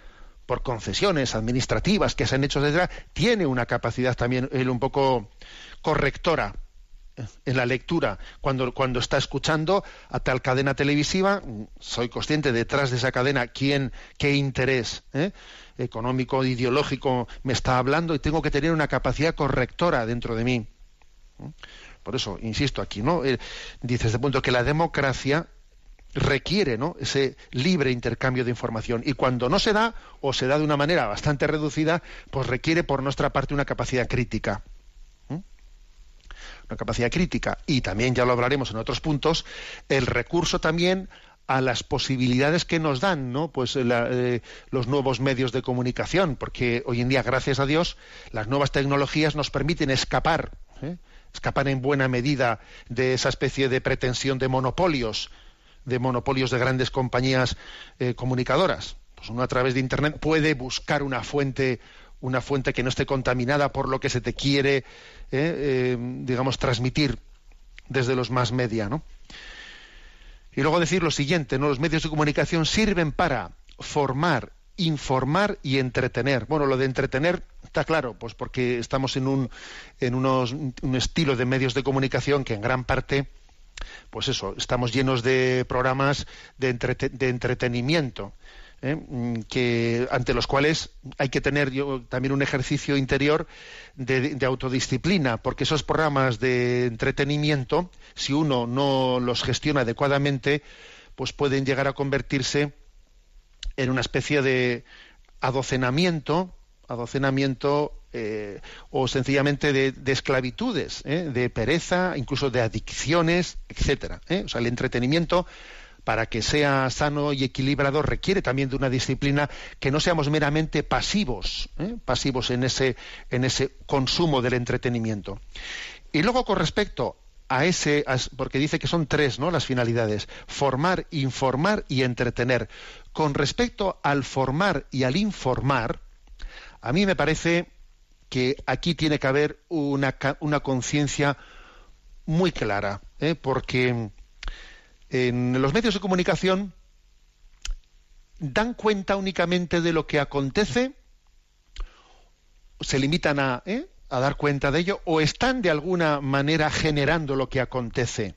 S2: por concesiones administrativas que se han hecho desde tiene una capacidad también él un poco correctora en la lectura, cuando, cuando está escuchando a tal cadena televisiva, soy consciente detrás de esa cadena quién, qué interés ¿eh? económico, ideológico me está hablando y tengo que tener una capacidad correctora dentro de mí. Por eso, insisto aquí, ¿no? Eh, dice este punto que la democracia requiere ¿no? ese libre intercambio de información. Y cuando no se da, o se da de una manera bastante reducida, pues requiere por nuestra parte una capacidad crítica. Una capacidad crítica. Y también, ya lo hablaremos en otros puntos, el recurso también a las posibilidades que nos dan ¿no? pues eh, los nuevos medios de comunicación, porque hoy en día, gracias a Dios, las nuevas tecnologías nos permiten escapar, ¿eh? escapar en buena medida de esa especie de pretensión de monopolios, de monopolios de grandes compañías eh, comunicadoras. Pues uno a través de Internet puede buscar una fuente, una fuente que no esté contaminada por lo que se te quiere, digamos, transmitir desde los más media, ¿no? Y luego decir lo siguiente, ¿no? Los medios de comunicación sirven para formar, informar y entretener. Bueno, lo de entretener está claro, pues porque estamos en un, en unos, un estilo de medios de comunicación que en gran parte, pues eso, estamos llenos de programas de, de entretenimiento. ¿Eh? Mm, que ante los cuales hay que tener yo, también un ejercicio interior de, autodisciplina, porque esos programas de entretenimiento, si uno no los gestiona adecuadamente, pues pueden llegar a convertirse en una especie de adocenamiento, adocenamiento eh, o sencillamente de, esclavitudes, ¿eh? de pereza, incluso de adicciones, etcétera. O sea, el entretenimiento para que sea sano y equilibrado requiere también de una disciplina que no seamos meramente pasivos, ¿eh? pasivos en ese, en ese consumo del entretenimiento. Y luego con respecto a ese, porque dice que son tres, ¿no? Las finalidades: formar, informar y entretener. Con respecto al formar y al informar, a mí me parece que aquí tiene que haber una, una conciencia muy clara, ¿eh? porque en los medios de comunicación dan cuenta únicamente de lo que acontece, se limitan a, ¿eh? a dar cuenta de ello, o están de alguna manera generando lo que acontece.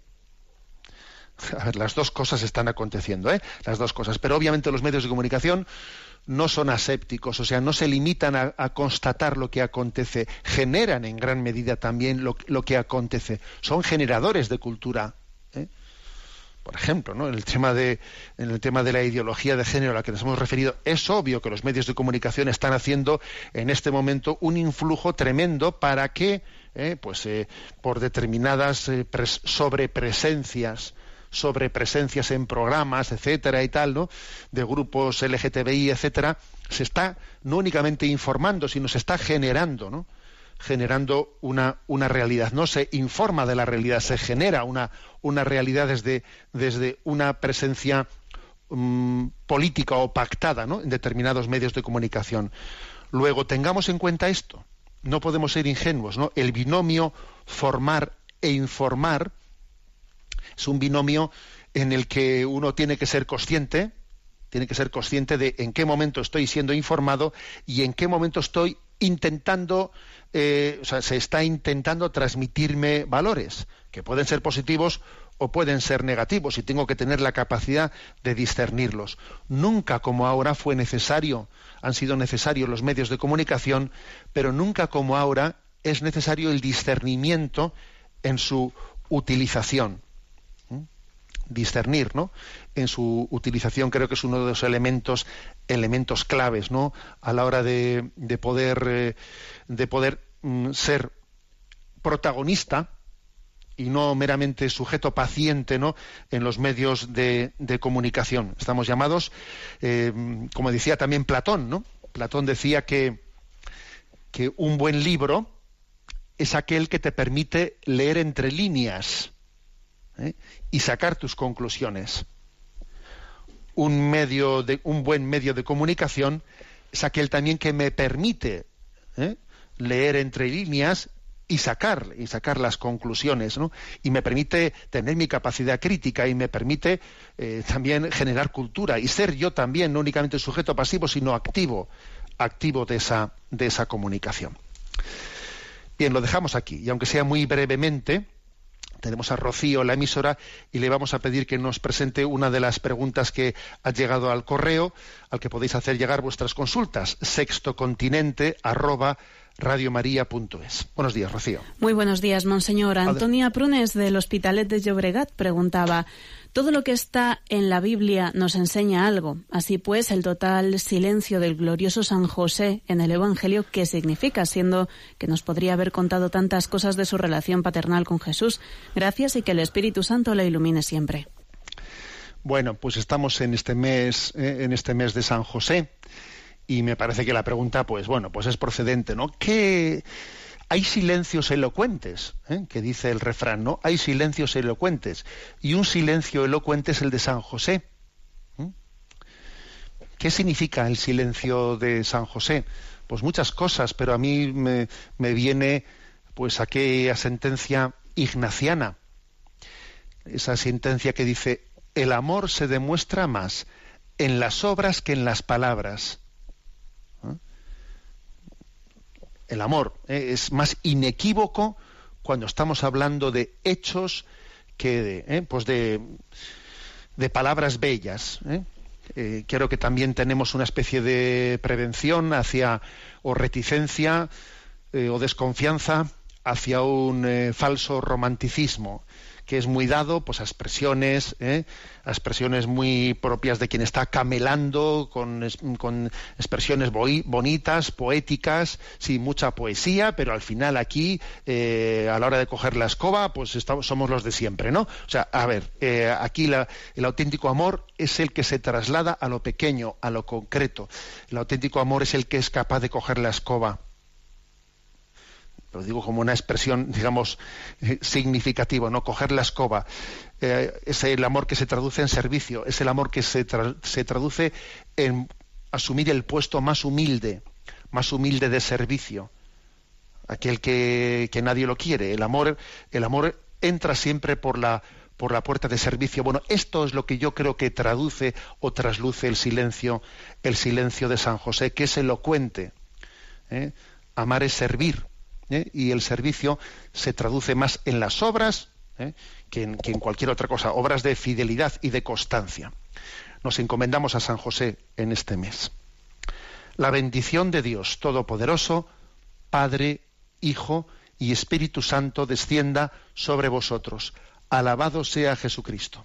S2: A ver, las dos cosas están aconteciendo, ¿eh? Las dos cosas. Pero obviamente los medios de comunicación no son asépticos, o sea, no se limitan a, constatar lo que acontece, generan en gran medida también lo que acontece. Son generadores de cultura. Por ejemplo, ¿no? en, el tema de, el tema de la ideología de género a la que nos hemos referido, es obvio que los medios de comunicación están haciendo en este momento un influjo tremendo para que, eh, pues, eh, por determinadas eh, sobrepresencias, sobrepresencias en programas, etcétera y tal, ¿no? de grupos LGTBI, etcétera, se está no únicamente informando, sino se está generando, ¿no? Generando una, una realidad. No se informa de la realidad, se genera una, una realidad desde, desde una presencia mm, política o pactada ¿no? en determinados medios de comunicación. Luego, tengamos en cuenta esto. No podemos ser ingenuos. ¿no? El binomio formar e informar es un binomio en el que uno tiene que ser consciente, tiene que ser consciente de en qué momento estoy siendo informado y en qué momento estoy intentando eh, se está intentando transmitirme valores que pueden ser positivos o pueden ser negativos y tengo que tener la capacidad de discernirlos. Nunca como ahora fue necesario, han sido necesarios los medios de comunicación, pero nunca como ahora es necesario el discernimiento en su utilización. Discernir, ¿no? En su utilización creo que es uno de los elementos, elementos claves, ¿no? A la hora de, poder eh, de poder mm, ser protagonista y no meramente sujeto paciente ¿no? en los medios de, comunicación. Estamos llamados, eh, como decía también Platón, ¿no? Platón decía que, que un buen libro es aquel que te permite leer entre líneas ¿eh? y sacar tus conclusiones. Un, medio de, un buen medio de comunicación es aquel también que me permite ¿eh? leer entre líneas y sacar y sacar las conclusiones y me permite tener mi capacidad crítica y me permite eh, también generar cultura y ser yo también no únicamente sujeto pasivo sino activo activo de esa de esa comunicación bien lo dejamos aquí y aunque sea muy brevemente tenemos a Rocío, la emisora, y le vamos a pedir que nos presente una de las preguntas que ha llegado al correo, al que podéis hacer llegar vuestras consultas, sextocontinente arroba radiomaria.es. Buenos días, Rocío.
S4: Muy buenos días, monseñor. Antonia Prunes del Hospitalet de Llobregat preguntaba, todo lo que está en la Biblia nos enseña algo. Así pues, el total silencio del glorioso San José en el Evangelio, ¿qué significa? Siendo que nos podría haber contado tantas cosas de su relación paternal con Jesús. Gracias y que el Espíritu Santo la ilumine siempre.
S2: Bueno, pues estamos en este mes, eh, en este mes de San José, y me parece que la pregunta, pues bueno, pues es procedente, ¿no? ¿Qué hay silencios elocuentes, ¿eh? que dice el refrán, ¿no? Hay silencios elocuentes. Y un silencio elocuente es el de San José. ¿eh? ¿Qué significa el silencio de San José? Pues muchas cosas, pero a mí me, me viene pues aquella sentencia ignaciana. Esa sentencia que dice, el amor se demuestra más en las obras que en las palabras el amor ¿eh? es más inequívoco cuando estamos hablando de hechos que de, ¿eh? pues de, palabras bellas. ¿eh? creo que también tenemos una especie de prevención hacia o reticencia o desconfianza hacia un falso romanticismo que es muy dado pues a expresiones, ¿eh? a expresiones muy propias de quien está camelando, con, expresiones bonitas, poéticas, sí, mucha poesía, pero al final aquí, eh, a la hora de coger la escoba, pues estamos, somos los de siempre, ¿no? O sea, a ver, eh, aquí el auténtico amor es el que se traslada a lo pequeño, a lo concreto. El auténtico amor es el que es capaz de coger la escoba lo digo como una expresión, [LAUGHS] digamos, eh, significativa, ¿no? Coger la escoba. Eh, es el amor que se traduce en servicio, es el amor que se, se traduce en asumir el puesto más humilde, más humilde de servicio. Aquel que, que nadie lo quiere. El amor, el amor entra siempre por la, por la puerta de servicio. Bueno, esto es lo que yo creo que traduce o trasluce el silencio, el silencio de San José, que es elocuente. ¿eh? Amar es servir. ¿Eh? y el servicio se traduce más en las obras ¿eh? que, en, que en cualquier otra cosa, obras de fidelidad y de constancia. Nos encomendamos a San José en este mes. La bendición de Dios Todopoderoso, Padre, Hijo y Espíritu Santo descienda sobre vosotros. Alabado sea Jesucristo.